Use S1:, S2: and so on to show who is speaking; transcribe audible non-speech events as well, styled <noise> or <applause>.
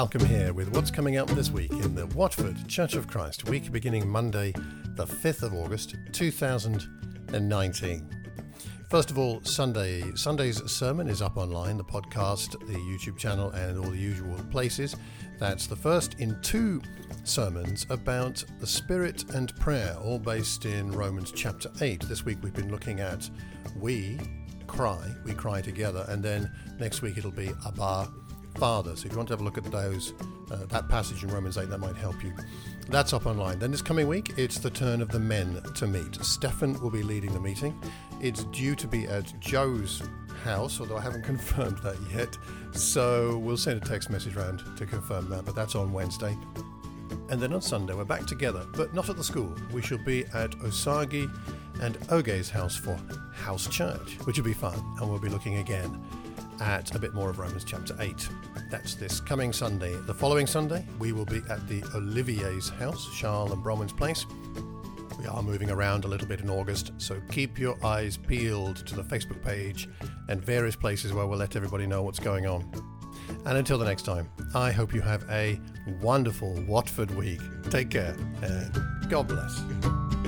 S1: Malcolm here with what's coming up this week in the Watford Church of Christ, week beginning Monday, the 5th of August 2019. First of all, Sunday Sunday's sermon is up online, the podcast, the YouTube channel, and all the usual places. That's the first in two sermons about the Spirit and prayer, all based in Romans chapter 8. This week we've been looking at we cry, we cry together, and then next week it'll be Abba Father. So if you want to have a look at those, uh, that passage in Romans 8, that might help you. That's up online. Then this coming week, it's the turn of the men to meet. Stefan will be leading the meeting. It's due to be at Joe's house, although I haven't <laughs> confirmed that yet. So we'll send a text message round to confirm that, but that's on Wednesday. And then on Sunday, we're back together, but not at the school. We shall be at Osagi and Oge's house for House Church, which will be fun. And we'll be looking again at a bit more of Romans chapter 8. That's this coming Sunday. The following Sunday, we will be at the Olivier's house, Charles and Bronwyn's place. We are moving around a little bit in August, so keep your eyes peeled to the Facebook page and various places where we'll let everybody know what's going on. And until the next time, I hope you have a wonderful Watford week. Take care and God bless.